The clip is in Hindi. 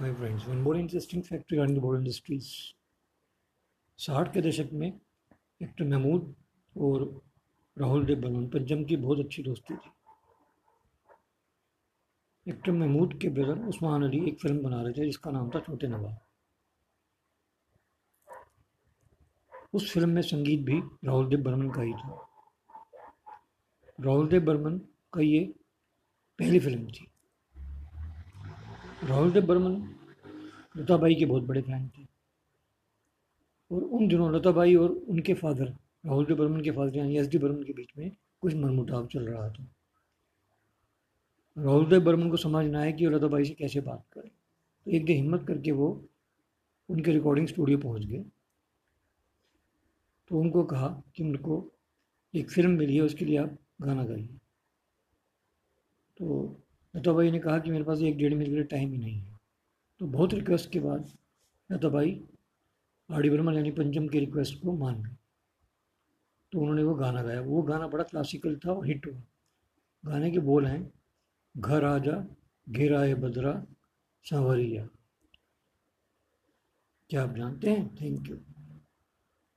Friends, one more interesting fact regarding the Bollywood industries. साठ के दशक में एक्टर महमूद और राहुल देव बर्मन पंचम की बहुत अच्छी दोस्ती थी। एक्टर महमूद के ब्रदर उस्मान अली एक फ़िल्म बना रहे थे जिसका नाम था छोटे नवाब। उस फ़िल्म में संगीत भी राहुल देव बर्मन का ही था। राहुल देव बर्मन का ये पहली फ़िल्म थी। राहुल देव बर्मन, लता लताबाई के बहुत बड़े फ़ैन थे। और उन दिनों लताबाई और उनके फादर, राहुल देव बर्मन के फादर यानी एस डी बर्मन के बीच में कुछ मनमुटाव चल रहा था। राहुल देव बर्मन को समझ समझना है कि वो लताबाई से कैसे बात करें। तो एक दिन हिम्मत करके वो उनके रिकॉर्डिंग स्टूडियो पहुँच गए। तो उनको कहा कि उनको एक फ़िल्म मिली है, उसके लिए आप गाना गाइए। तो लता भाई ने कहा कि मेरे पास एक डेढ़ मिनट के लिए टाइम ही नहीं है। तो बहुत रिक्वेस्ट के बाद लता भाई आर डी बर्मन यानी पंचम की रिक्वेस्ट को मान गए। तो उन्होंने वो गाना गाया। वो गाना बड़ा क्लासिकल था और हिट हुआ। गाने के बोल हैं, घर आ जा घेरा है बदरा, सांवरिया। क्या आप जानते हैं? Thank you